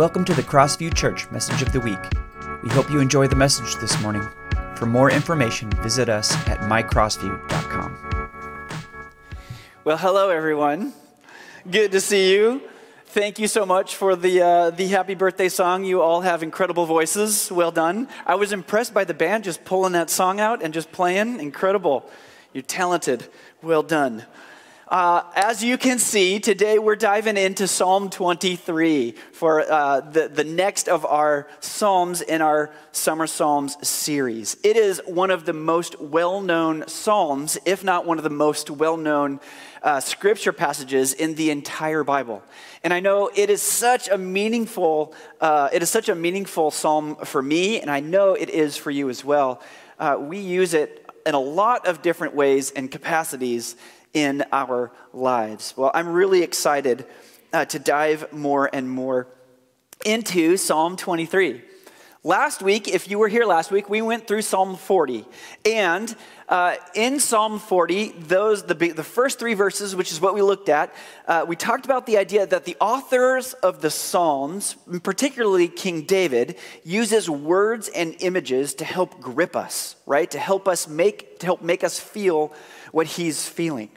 Welcome to the Crossview Church Message of the Week. We hope you enjoy the message this morning. For more information, visit us at mycrossview.com. Well, hello, everyone. Good to see you. Thank you so much for the, uh, the happy birthday song. You all have incredible voices. Well done. I was impressed by the band just pulling that song out and just playing. Incredible. You're talented. Well done. Uh, as you can see, today we're diving into Psalm 23 for uh, the, the next of our Psalms in our Summer Psalms series. It is one of the most well known Psalms, if not one of the most well known uh, scripture passages in the entire Bible. And I know it is such a meaningful, uh, it is such a meaningful Psalm for me, and I know it is for you as well. Uh, we use it in a lot of different ways and capacities in our lives. Well, I'm really excited uh, to dive more and more into Psalm 23. Last week, if you were here last week, we went through Psalm 40. And uh, in Psalm 40, those the, the first three verses, which is what we looked at, uh, we talked about the idea that the authors of the Psalms, particularly King David, uses words and images to help grip us, right? To help us make to help make us feel what he's feeling.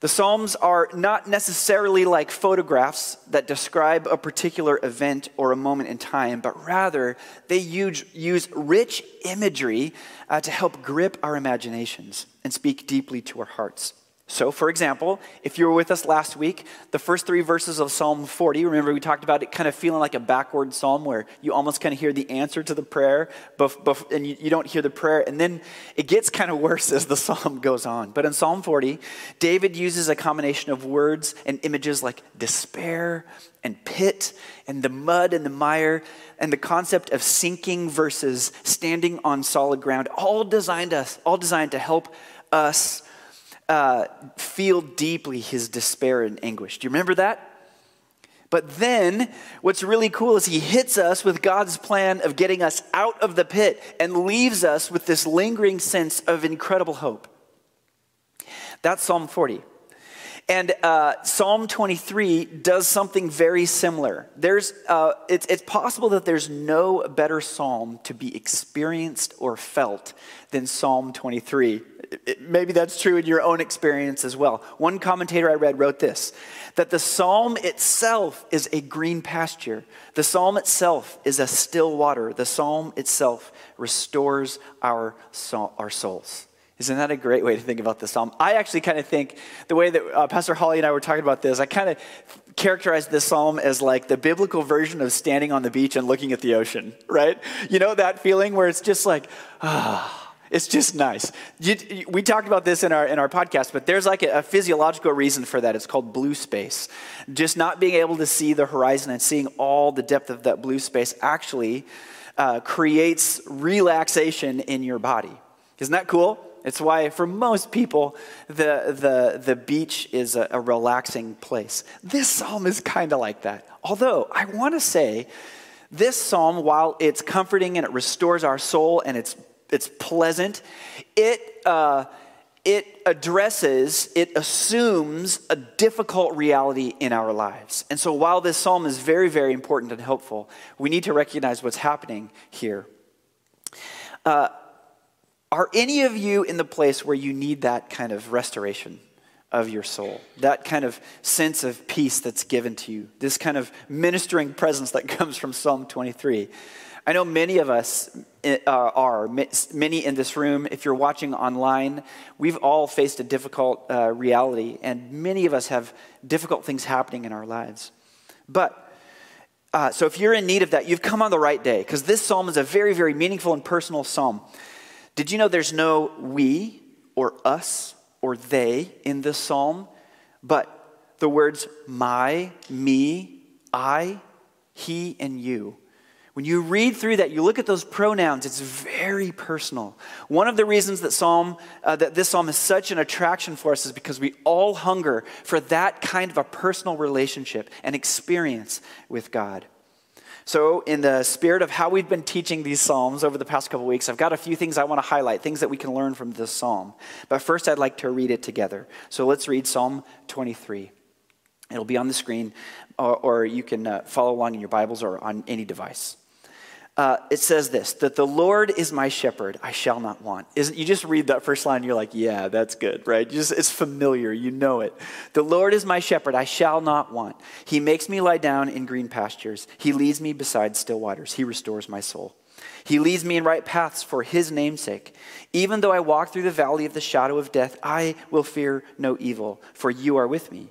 The Psalms are not necessarily like photographs that describe a particular event or a moment in time, but rather they use, use rich imagery uh, to help grip our imaginations and speak deeply to our hearts. So, for example, if you were with us last week, the first three verses of Psalm 40, remember we talked about it kind of feeling like a backward psalm where you almost kind of hear the answer to the prayer, and you don't hear the prayer. And then it gets kind of worse as the psalm goes on. But in Psalm 40, David uses a combination of words and images like despair and pit and the mud and the mire and the concept of sinking versus standing on solid ground, all designed us, all designed to help us uh, feel deeply his despair and anguish. Do you remember that? But then, what's really cool is he hits us with God's plan of getting us out of the pit and leaves us with this lingering sense of incredible hope. That's Psalm 40. And uh, Psalm 23 does something very similar. There's, uh, it's, it's possible that there's no better psalm to be experienced or felt than Psalm 23. It, maybe that's true in your own experience as well. One commentator I read wrote this that the psalm itself is a green pasture, the psalm itself is a still water, the psalm itself restores our, our souls. Isn't that a great way to think about the psalm? I actually kind of think the way that uh, Pastor Holly and I were talking about this, I kind of characterize this psalm as like the biblical version of standing on the beach and looking at the ocean, right? You know that feeling where it's just like, ah. It's just nice. You, we talked about this in our, in our podcast, but there's like a, a, physiological reason for that. It's called blue space. Just not being able to see the horizon and seeing all the depth of that blue space actually uh, creates relaxation in your body. Isn't that cool? It's why, for most people, the, the, the beach is a, a relaxing place. This psalm is kind of like that. Although, I want to say, this psalm, while it's comforting and it restores our soul and it's, it's pleasant, it, uh, it addresses, it assumes a difficult reality in our lives. And so, while this psalm is very, very important and helpful, we need to recognize what's happening here. Uh, are any of you in the place where you need that kind of restoration of your soul? That kind of sense of peace that's given to you? This kind of ministering presence that comes from Psalm 23? I know many of us uh, are, many in this room. If you're watching online, we've all faced a difficult uh, reality, and many of us have difficult things happening in our lives. But uh, so if you're in need of that, you've come on the right day because this psalm is a very, very meaningful and personal psalm. Did you know there's no we or us or they in this psalm, but the words my, me, I, he, and you? When you read through that, you look at those pronouns, it's very personal. One of the reasons that psalm uh, that this psalm is such an attraction for us is because we all hunger for that kind of a personal relationship and experience with God. So, in the spirit of how we've been teaching these Psalms over the past couple weeks, I've got a few things I want to highlight, things that we can learn from this Psalm. But first, I'd like to read it together. So, let's read Psalm 23. It'll be on the screen, or, or you can uh, follow along in your Bibles or on any device. Uh, it says this that the Lord is my shepherd, I shall not want. Isn't, you just read that first line, you're like, yeah, that's good, right? Just, it's familiar, you know it. The Lord is my shepherd, I shall not want. He makes me lie down in green pastures, He leads me beside still waters, He restores my soul. He leads me in right paths for his name'sake. Even though I walk through the valley of the shadow of death, I will fear no evil, for you are with me.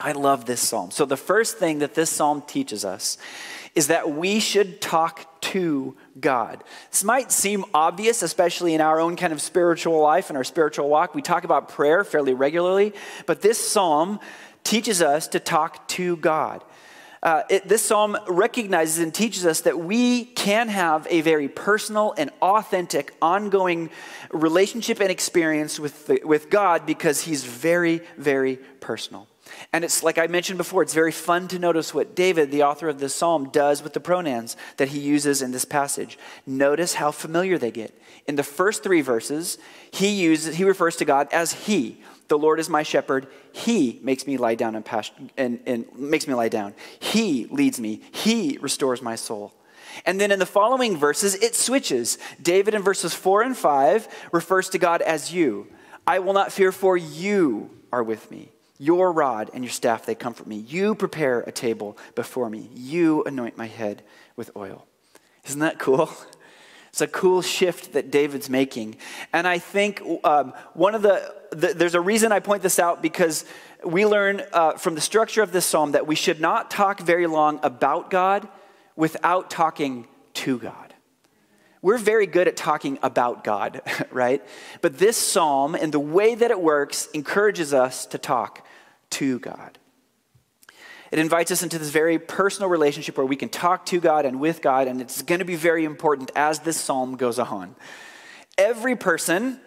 I love this psalm. So, the first thing that this psalm teaches us is that we should talk to God. This might seem obvious, especially in our own kind of spiritual life and our spiritual walk. We talk about prayer fairly regularly, but this psalm teaches us to talk to God. Uh, it, this psalm recognizes and teaches us that we can have a very personal and authentic, ongoing relationship and experience with, the, with God because He's very, very personal. And it's like I mentioned before, it's very fun to notice what David, the author of this psalm, does with the pronouns that he uses in this passage. Notice how familiar they get. In the first three verses, he uses he refers to God as he. The Lord is my shepherd. He makes me lie down and, pasture, and, and makes me lie down. He leads me. He restores my soul. And then in the following verses, it switches. David in verses 4 and 5 refers to God as you. I will not fear, for you are with me. Your rod and your staff, they comfort me. You prepare a table before me. You anoint my head with oil. Isn't that cool? It's a cool shift that David's making. And I think um, one of the, the, there's a reason I point this out because we learn uh, from the structure of this psalm that we should not talk very long about God without talking to God. We're very good at talking about God, right? But this psalm and the way that it works encourages us to talk to God. It invites us into this very personal relationship where we can talk to God and with God, and it's going to be very important as this psalm goes on. Every person,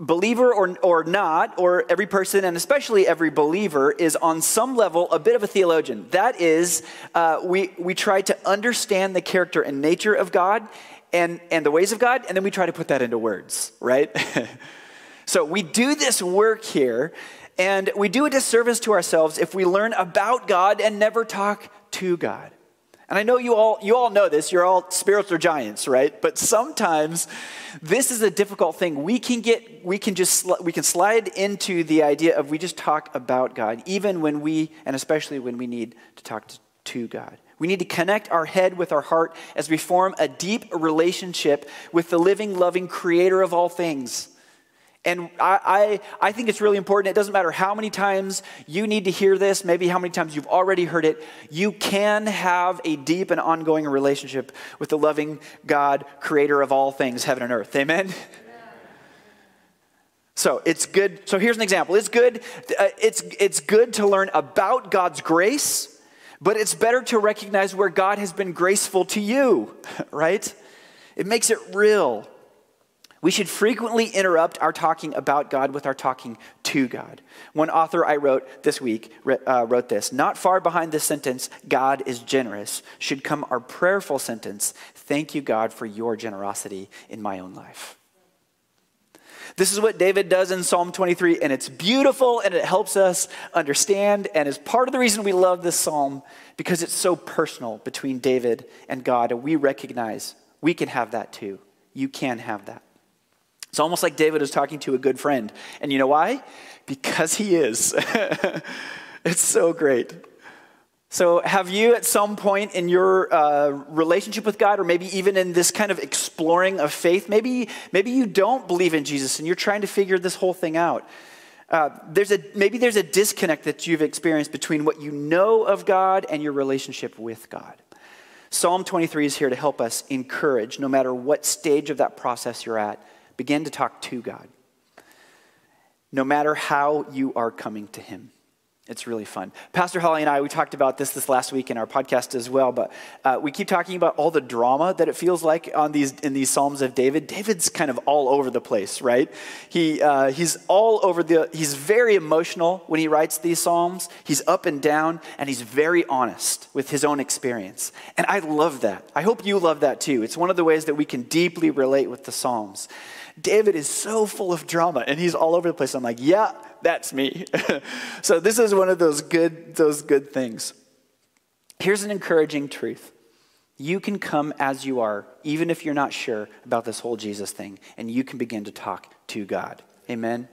believer or, or not, or every person, and especially every believer, is on some level a bit of a theologian. That is, uh, we, we try to understand the character and nature of God and, and the ways of God, and then we try to put that into words, right? so we do this work here and we do a disservice to ourselves if we learn about God and never talk to God. And I know you all, you all know this, you're all spiritual giants, right? But sometimes this is a difficult thing. We can get, we can just, we can slide into the idea of we just talk about God, even when we, and especially when we need to talk to, to God. We need to connect our head with our heart as we form a deep relationship with the living, loving creator of all things. And I, I, I, think it's really important. It doesn't matter how many times you need to hear this, maybe how many times you've already heard it. You can have a deep and ongoing relationship with the loving God, creator of all things, heaven and earth. Amen? So it's good. So here's an example. It's good. Uh, it's, it's good to learn about God's grace, but it's better to recognize where God has been graceful to you, right? It makes it real. We should frequently interrupt our talking about God with our talking to God. One author I wrote this week uh, wrote this Not far behind this sentence, God is generous, should come our prayerful sentence, Thank you, God, for your generosity in my own life. This is what David does in Psalm 23, and it's beautiful and it helps us understand, and is part of the reason we love this psalm because it's so personal between David and God, and we recognize we can have that too. You can have that. It's almost like David is talking to a good friend. And you know why? Because he is. it's so great. So, have you at some point in your uh, relationship with God, or maybe even in this kind of exploring of faith, maybe, maybe you don't believe in Jesus and you're trying to figure this whole thing out? Uh, there's a, maybe there's a disconnect that you've experienced between what you know of God and your relationship with God. Psalm 23 is here to help us encourage, no matter what stage of that process you're at, Begin to talk to God, no matter how you are coming to Him. It's really fun. Pastor Holly and I, we talked about this this last week in our podcast as well, but uh, we keep talking about all the drama that it feels like on these, in these Psalms of David. David's kind of all over the place, right? He, uh, he's all over the, he's very emotional when he writes these Psalms. He's up and down, and he's very honest with his own experience. And I love that. I hope you love that too. It's one of the ways that we can deeply relate with the Psalms. David is so full of drama, and he's all over the place. I'm like, yeah, that's me. so this is one of those good, those good things. Here's an encouraging truth. You can come as you are, even if you're not sure about this whole Jesus thing, and you can begin to talk to God. Amen.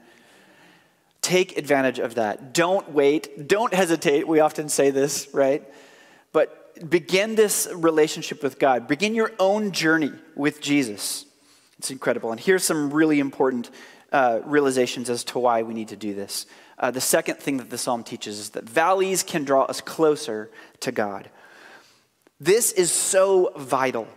Take advantage of that. Don't wait. Don't hesitate. We often say this, right? But begin this relationship with God. Begin your own journey with Jesus. It's incredible. And here's some really important uh, realizations as to why we need to do this. Uh, the second thing that the psalm teaches is that valleys can draw us closer to God. This is so vital.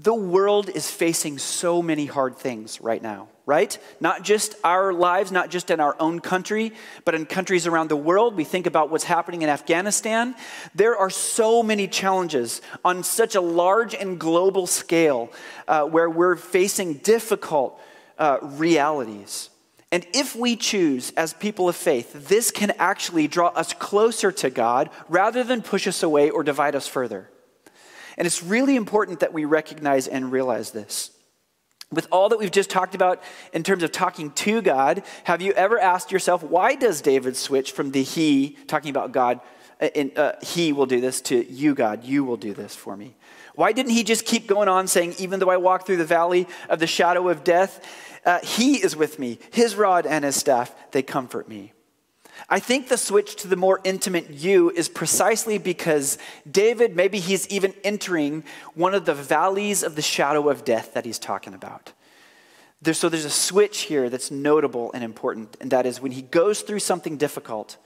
The world is facing so many hard things right now, right? Not just our lives, not just in our own country, but in countries around the world. We think about what's happening in Afghanistan. There are so many challenges on such a large and global scale uh, where we're facing difficult uh, realities. And if we choose as people of faith, this can actually draw us closer to God rather than push us away or divide us further. And it's really important that we recognize and realize this. With all that we've just talked about in terms of talking to God, have you ever asked yourself, why does David switch from the he, talking about God, uh, in, uh, he will do this, to you, God, you will do this for me? Why didn't he just keep going on saying, even though I walk through the valley of the shadow of death, uh, He is with me. His rod and His staff, they comfort me. I think the switch to the more intimate you is precisely because David, maybe he's even entering one of the valleys of the shadow of death that he's talking about. There, so there's a switch here that's notable and important, and that is when he goes through something difficult,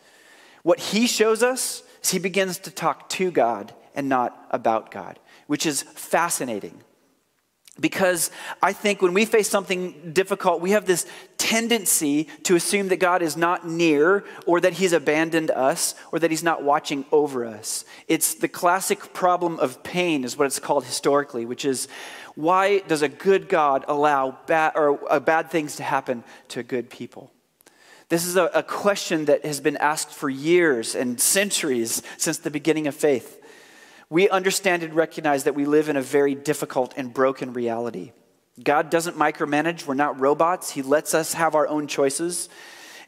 what he shows us is he begins to talk to God and not about God, which is fascinating. Because I think when we face something difficult, we have this tendency to assume that God is not near or that he's abandoned us or that he's not watching over us. It's the classic problem of pain, is what it's called historically, which is why does a good God allow bad, or, uh, bad things to happen to good people? This is a, a question that has been asked for years and centuries since the beginning of faith we understand and recognize that we live in a very difficult and broken reality. God doesn't micromanage, we're not robots. He lets us have our own choices.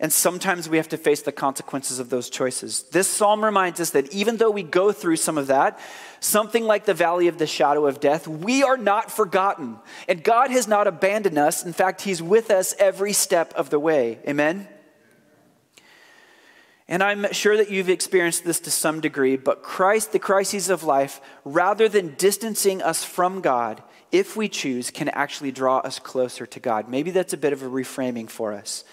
And sometimes we have to face the consequences of those choices. This psalm reminds us that even though we go through some of that, something like the valley of the shadow of death, we are not forgotten. And God has not abandoned us. In fact, He's with us every step of the way. Amen? And I'm sure that you've experienced this to some degree, but Christ, the crises of life, rather than distancing us from God, if we choose, can actually draw us closer to God. Maybe that's a bit of a reframing for us.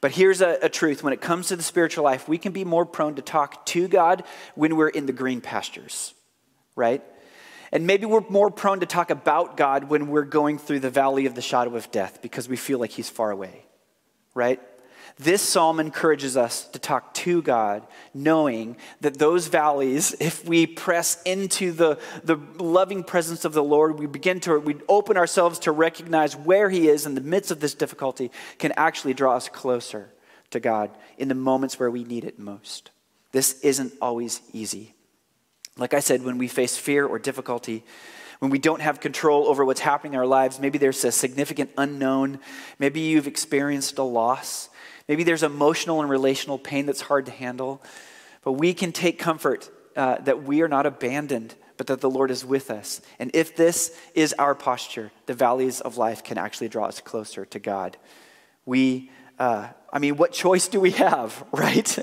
But here's a, a, truth when it comes to the spiritual life, we can be more prone to talk to God when we're in the green pastures, right? And maybe we're more prone to talk about God when we're going through the valley of the shadow of death because we feel like He's far away, right? This psalm encourages us to talk to God, knowing that those valleys, if we press into the, the loving presence of the Lord, we begin to, we open ourselves to recognize where He is in the midst of this difficulty, can actually draw us closer to God in the moments where we need it most. This isn't always easy. Like I said, when we face fear or difficulty, when we don't have control over what's happening in our lives, maybe there's a significant unknown, maybe you've experienced a loss. Maybe there's emotional and relational pain that's hard to handle, but we can take comfort uh, that we are not abandoned, but that the Lord is with us. And if this is our posture, the valleys of life can actually draw us closer to God. We, uh, I mean, what choice do we have, right?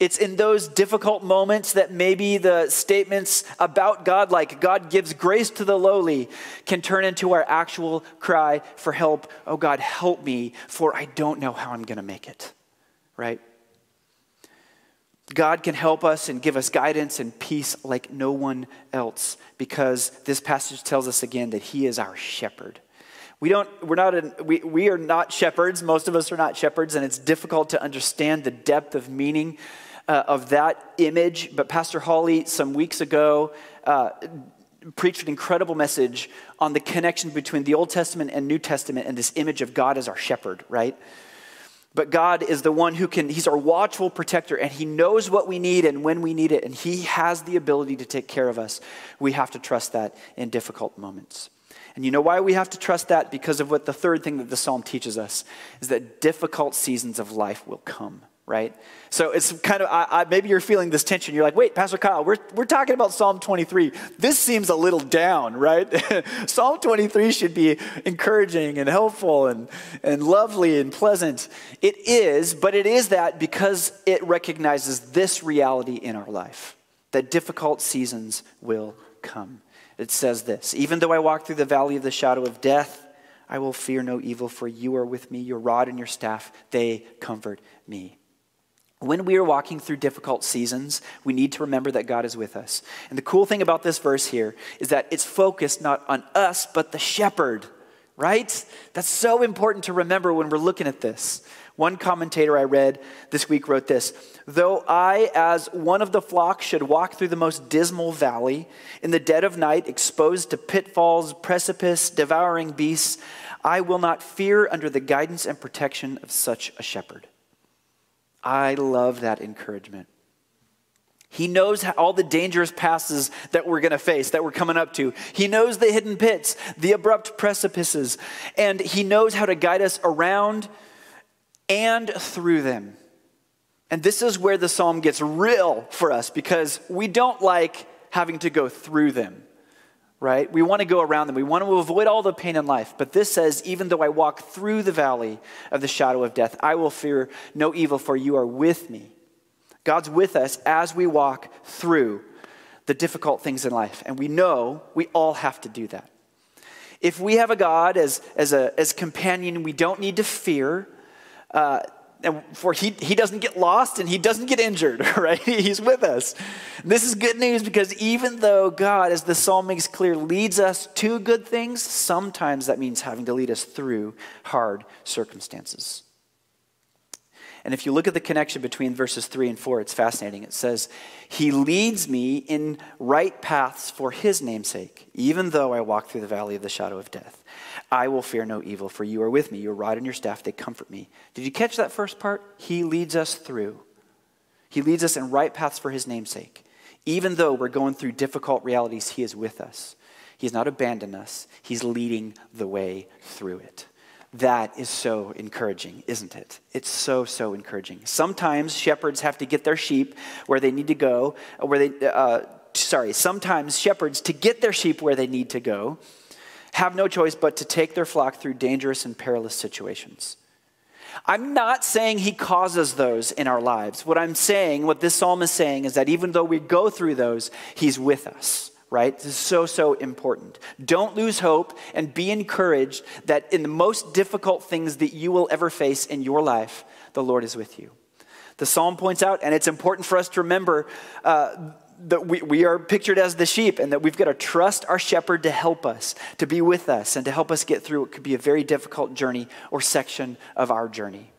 It's in those difficult moments that maybe the statements about God, like God gives grace to the lowly, can turn into our actual cry for help. Oh God, help me, for I don't know how I'm going to make it. Right? God can help us and give us guidance and peace like no one else because this passage tells us again that He is our shepherd. We don't, we're not, an, we, we are not shepherds. Most of us are not shepherds, and it's difficult to understand the depth of meaning uh, of that image. But Pastor Holly, some weeks ago, uh, preached an incredible message on the connection between the Old Testament and New Testament and this image of God as our shepherd, right? But God is the one who can, He's our watchful protector, and He knows what we need and when we need it, and He has the ability to take care of us. We have to trust that in difficult moments. And you know why we have to trust that? Because of what the third thing that the psalm teaches us is that difficult seasons of life will come right? So it's kind of, I, I, maybe you're feeling this tension. You're like, wait, Pastor Kyle, we're, we're talking about Psalm 23. This seems a little down, right? Psalm 23 should be encouraging and helpful and, and lovely and pleasant. It is, but it is that because it recognizes this reality in our life that difficult seasons will come. It says this Even though I walk through the valley of the shadow of death, I will fear no evil, for you are with me. Your rod and your staff, they comfort me. When we are walking through difficult seasons, we need to remember that God is with us. And the cool thing about this verse here is that it's focused not on us, but the shepherd, right? That's so important to remember when we're looking at this. One commentator I read this week wrote this Though I, as one of the flock, should walk through the most dismal valley, in the dead of night, exposed to pitfalls, precipice, devouring beasts, I will not fear under the guidance and protection of such a shepherd. I love that encouragement. He knows all the dangerous passes that we're going to face, that we're coming up to. He knows the hidden pits, the abrupt precipices, and He knows how to guide us around and through them. And this is where the psalm gets real for us because we don't like having to go through them right? We want to go around them. We want to avoid all the pain in life. But this says, even though I walk through the valley of the shadow of death, I will fear no evil, for you are with me. God's with us as we walk through the difficult things in life. And we know we all have to do that. If we have a God as, as a as companion, we don't need to fear. Uh, and for he, he doesn't get lost and he doesn't get injured, right? He's with us. This is good news because even though God, as the psalm makes clear, leads us to good things, sometimes that means having to lead us through hard circumstances. And if you look at the connection between verses 3 and 4, it's fascinating. It says, He leads me in right paths for His namesake, even though I walk through the valley of the shadow of death. I will fear no evil, for you are with me. Your rod and your staff, they comfort me. Did you catch that first part? He leads us through. He leads us in right paths for His namesake. Even though we're going through difficult realities, He is with us. He's not abandoned us, He's leading the way through it. That is so encouraging, isn't it? It's so, so encouraging. Sometimes shepherds have to get their sheep where they need to go, where they, uh, sorry, sometimes shepherds, to get their sheep where they need to go, have no choice but to take their flock through dangerous and perilous situations. I'm not saying he causes those in our lives. What I'm saying, what this psalm is saying, is that even though we go through those, he's with us right? This is so, so important. Don't lose hope and be encouraged that in the most difficult things that you will ever face in your life, the Lord is with you. The psalm points out, and it's important for us to remember uh, that we, we are pictured as the sheep and that we've got to trust our shepherd to help us, to be with us, and to help us get through what could be a very difficult journey or section of our journey.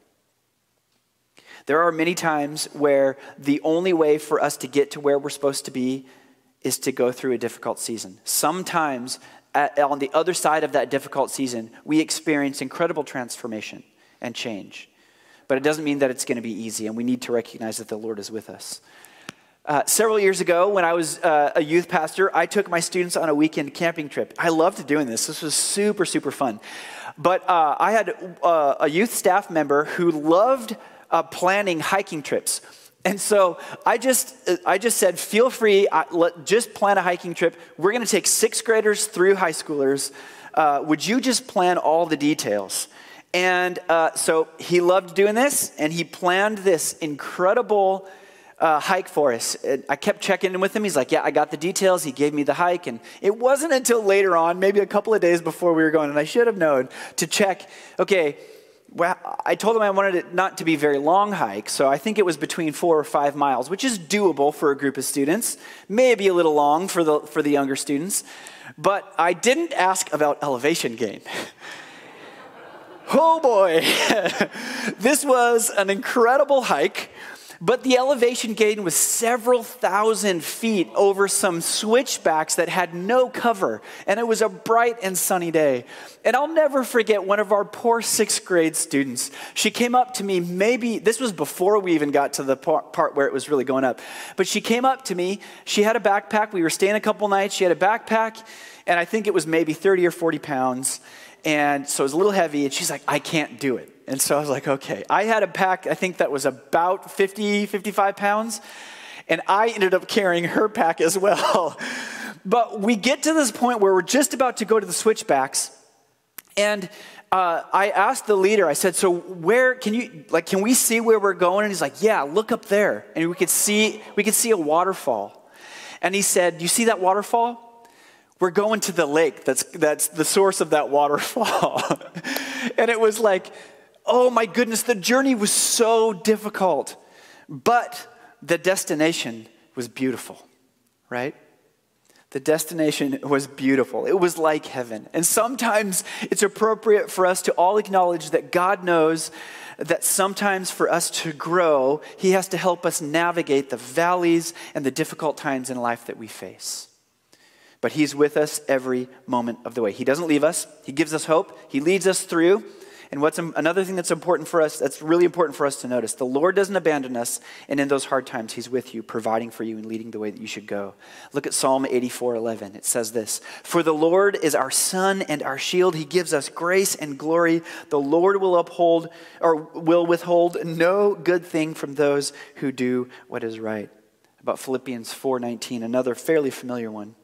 There are many times where the only way for us to get to where we're supposed to be is to go through a difficult season. Sometimes, at, on the other side of that difficult season, we experience incredible transformation and change. But it doesn't mean that it's going to be easy, and we need to recognize that the Lord is with us. Uh, several years ago, when I was uh, a youth pastor, I took my students on a weekend camping trip. I loved doing this. This was super, super fun. But uh, I had uh, a youth staff member who loved uh, planning hiking trips. And so I just, I just said, feel free, I, let, just plan a hiking trip. We're going to take sixth graders through high schoolers. Uh, would you just plan all the details? And uh, so he loved doing this, and he planned this incredible uh, hike for us. And I kept checking in with him. He's like, Yeah, I got the details. He gave me the hike. And it wasn't until later on, maybe a couple of days before we were going, and I should have known to check, okay, well, I told him I wanted it not to be very long hike, so I think it was between four or five miles, which is doable for a group of students, maybe a little long for the, for the younger students. But I didn't ask about elevation gain. Oh boy, this was an incredible hike. But the elevation gain was several thousand feet over some switchbacks that had no cover, and it was a bright and sunny day. And I'll never forget one of our poor sixth grade students. She came up to me, maybe, this was before we even got to the part where it was really going up, but she came up to me. She had a backpack. We were staying a couple nights. She had a backpack, and I think it was maybe 30 or 40 pounds. And so it was a little heavy, and she's like, I can't do it. And so I was like, okay. I had a pack, I think that was about 50, 55 pounds. And I ended up carrying her pack as well. but we get to this point where we're just about to go to the switchbacks. And uh, I asked the leader, I said, so where can you, like, can we see where we're going? And he's like, yeah, look up there. And we could see, we could see a waterfall. And he said, you see that waterfall? We're going to the lake that's, that's the source of that waterfall. and it was like, oh my goodness, the journey was so difficult, but the destination was beautiful, right? The destination was beautiful. It was like heaven. And sometimes it's appropriate for us to all acknowledge that God knows that sometimes for us to grow, He has to help us navigate the valleys and the difficult times in life that we face. But He's with us every moment of the way. He doesn't leave us, He gives us hope, He leads us through. And what's another thing that's important for us, that's really important for us to notice the Lord doesn't abandon us, and in those hard times, He's with you, providing for you and leading the way that you should go. Look at Psalm 84 11. It says this For the Lord is our sun and our shield. He gives us grace and glory. The Lord will uphold or will withhold no good thing from those who do what is right. About Philippians 4:19, another fairly familiar one.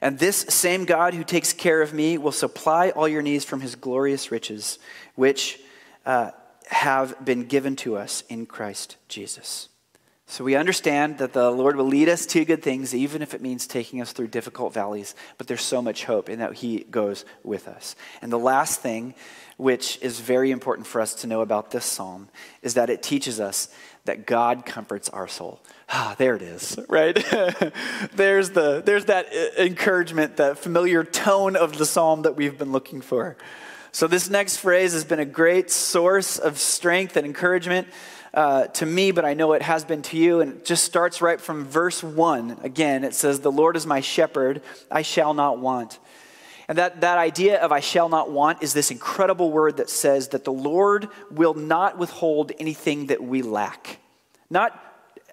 And this same God who takes care of me will supply all your needs from his glorious riches, which uh, have been given to us in Christ Jesus. So we understand that the Lord will lead us to good things, even if it means taking us through difficult valleys. But there's so much hope in that He goes with us. And the last thing, which is very important for us to know about this psalm, is that it teaches us that God comforts our soul. Ah, there it is, right? there's, the, there's that encouragement, that familiar tone of the psalm that we've been looking for. So, this next phrase has been a great source of strength and encouragement uh, to me, but I know it has been to you. And it just starts right from verse one. Again, it says, The Lord is my shepherd, I shall not want. And that, that idea of I shall not want is this incredible word that says that the Lord will not withhold anything that we lack. Not,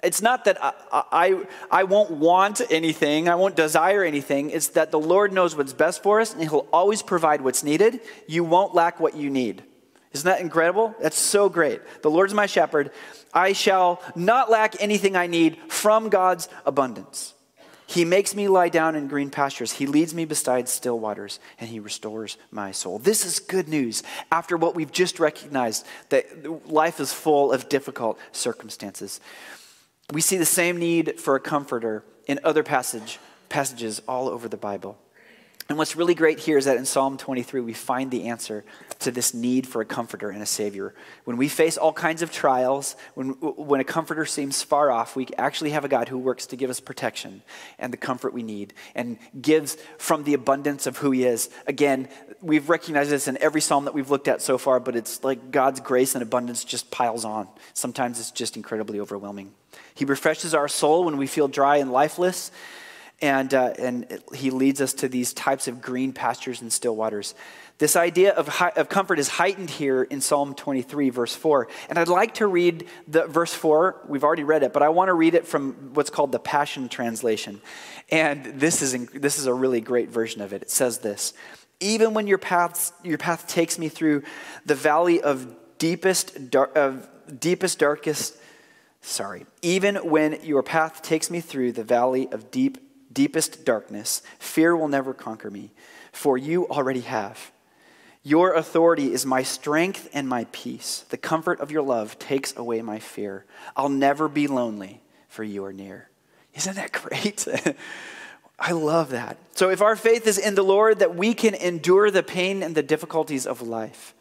it's not that I, I, I won't want anything, I won't desire anything. It's that the Lord knows what's best for us and He'll always provide what's needed. You won't lack what you need. Isn't that incredible? That's so great. The Lord's my shepherd. I shall not lack anything I need from God's abundance. He makes me lie down in green pastures. He leads me beside still waters, and He restores my soul. This is good news after what we've just recognized that life is full of difficult circumstances. We see the same need for a comforter in other passage, passages all over the Bible. And what's really great here is that in Psalm 23, we find the answer to this need for a comforter and a savior. When we face all kinds of trials, when, when a comforter seems far off, we actually have a God who works to give us protection and the comfort we need and gives from the abundance of who He is. Again, we've recognized this in every psalm that we've looked at so far, but it's like God's grace and abundance just piles on. Sometimes it's just incredibly overwhelming. He refreshes our soul when we feel dry and lifeless and, uh, and he leads us to these types of green pastures and still waters. This idea of, of comfort is heightened here in Psalm 23, verse 4. And I'd like to read the verse 4. We've already read it, but I want to read it from what's called the Passion Translation. And this is, this is a really great version of it. It says this Even when your path, your path takes me through the valley of deepest, dar- of deepest, darkest, sorry, even when your path takes me through the valley of deep deepest darkness, fear will never conquer me, for you already have. Your authority is my strength and my peace. The comfort of your love takes away my fear. I'll never be lonely, for you are near. Isn't that great? I love that. So, if our faith is in the Lord, that we can endure the pain and the difficulties of life.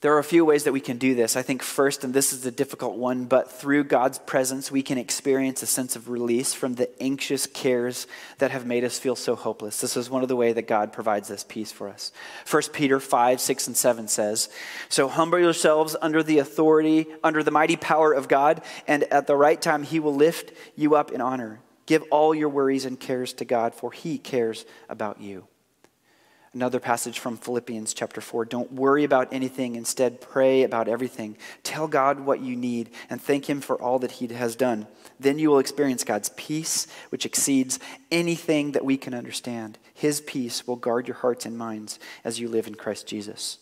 There are a few ways that we can do this. I think first, and this is a difficult one, but through God's presence, we can experience a sense of release from the anxious cares that have made us feel so hopeless. This is one of the ways that God provides this peace for us. 1 Peter 5, 6, and 7 says, So humble yourselves under the authority, under the mighty power of God, and at the right time he will lift you up in honor. Give all your worries and cares to God, for he cares about you. Another passage from Philippians chapter 4 Don't worry about anything, instead, pray about everything. Tell God what you need and thank Him for all that He has done. Then you will experience God's peace, which exceeds anything that we can understand. His peace will guard your hearts and minds as you live in Christ Jesus.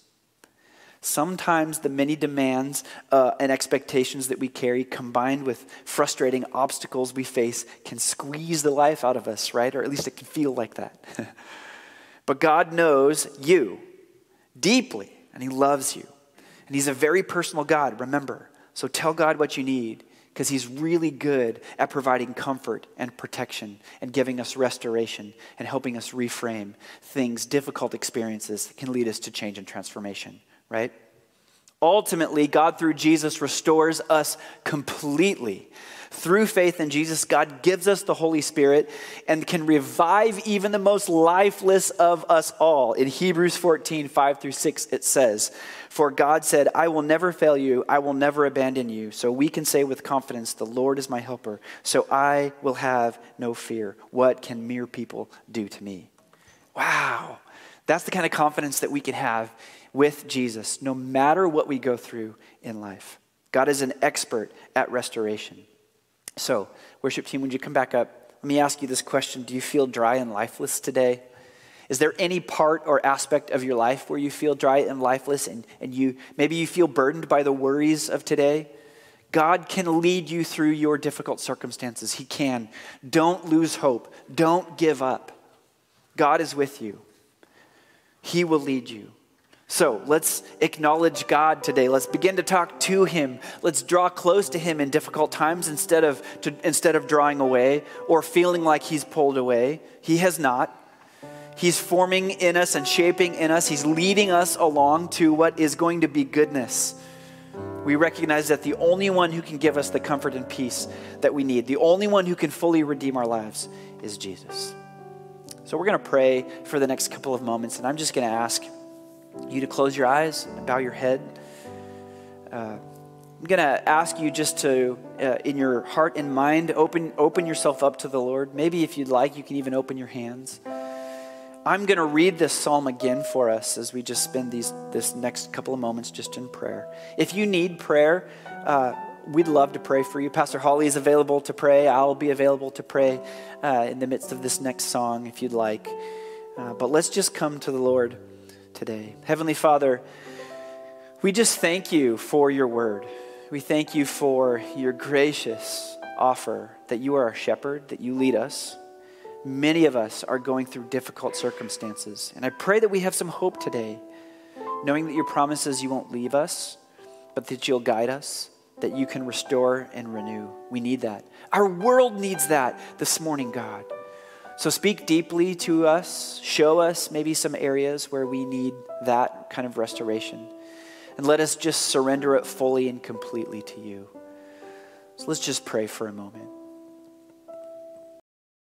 Sometimes the many demands uh, and expectations that we carry, combined with frustrating obstacles we face, can squeeze the life out of us, right? Or at least it can feel like that. But God knows you deeply, and He loves you. And He's a very personal God, remember. So tell God what you need because He's really good at providing comfort and protection and giving us restoration and helping us reframe things, difficult experiences that can lead us to change and transformation, right? Ultimately, God through Jesus restores us completely. Through faith in Jesus, God gives us the Holy Spirit and can revive even the most lifeless of us all. In Hebrews 14, 5 through 6, it says, For God said, I will never fail you, I will never abandon you. So we can say with confidence, The Lord is my helper, so I will have no fear. What can mere people do to me? Wow. That's the kind of confidence that we can have with Jesus, no matter what we go through in life. God is an expert at restoration. So, worship team, would you come back up? Let me ask you this question Do you feel dry and lifeless today? Is there any part or aspect of your life where you feel dry and lifeless and, and you maybe you feel burdened by the worries of today? God can lead you through your difficult circumstances. He can. Don't lose hope. Don't give up. God is with you. He will lead you. So let's acknowledge God today. Let's begin to talk to Him. Let's draw close to Him in difficult times instead of, to, instead of drawing away or feeling like He's pulled away. He has not. He's forming in us and shaping in us. He's leading us along to what is going to be goodness. We recognize that the only one who can give us the comfort and peace that we need, the only one who can fully redeem our lives, is Jesus. So we're going to pray for the next couple of moments, and I'm just going to ask you to close your eyes bow your head. Uh, I'm going to ask you just to, uh, in your heart and mind, open, open yourself up to the Lord. Maybe if you'd like, you can even open your hands. I'm going to read this psalm again for us as we just spend these this next couple of moments just in prayer. If you need prayer, uh, we'd love to pray for you. Pastor Holly is available to pray. I'll be available to pray uh, in the midst of this next song if you'd like. Uh, but let's just come to the Lord today. Heavenly Father, we just thank you for your word. We thank you for your gracious offer that you are our shepherd, that you lead us. Many of us are going through difficult circumstances. And I pray that we have some hope today, knowing that your promises you won't leave us, but that you'll guide us, that you can restore and renew. We need that. Our world needs that this morning, God. So speak deeply to us, show us maybe some areas where we need that kind of restoration. And let us just surrender it fully and completely to you. So let's just pray for a moment.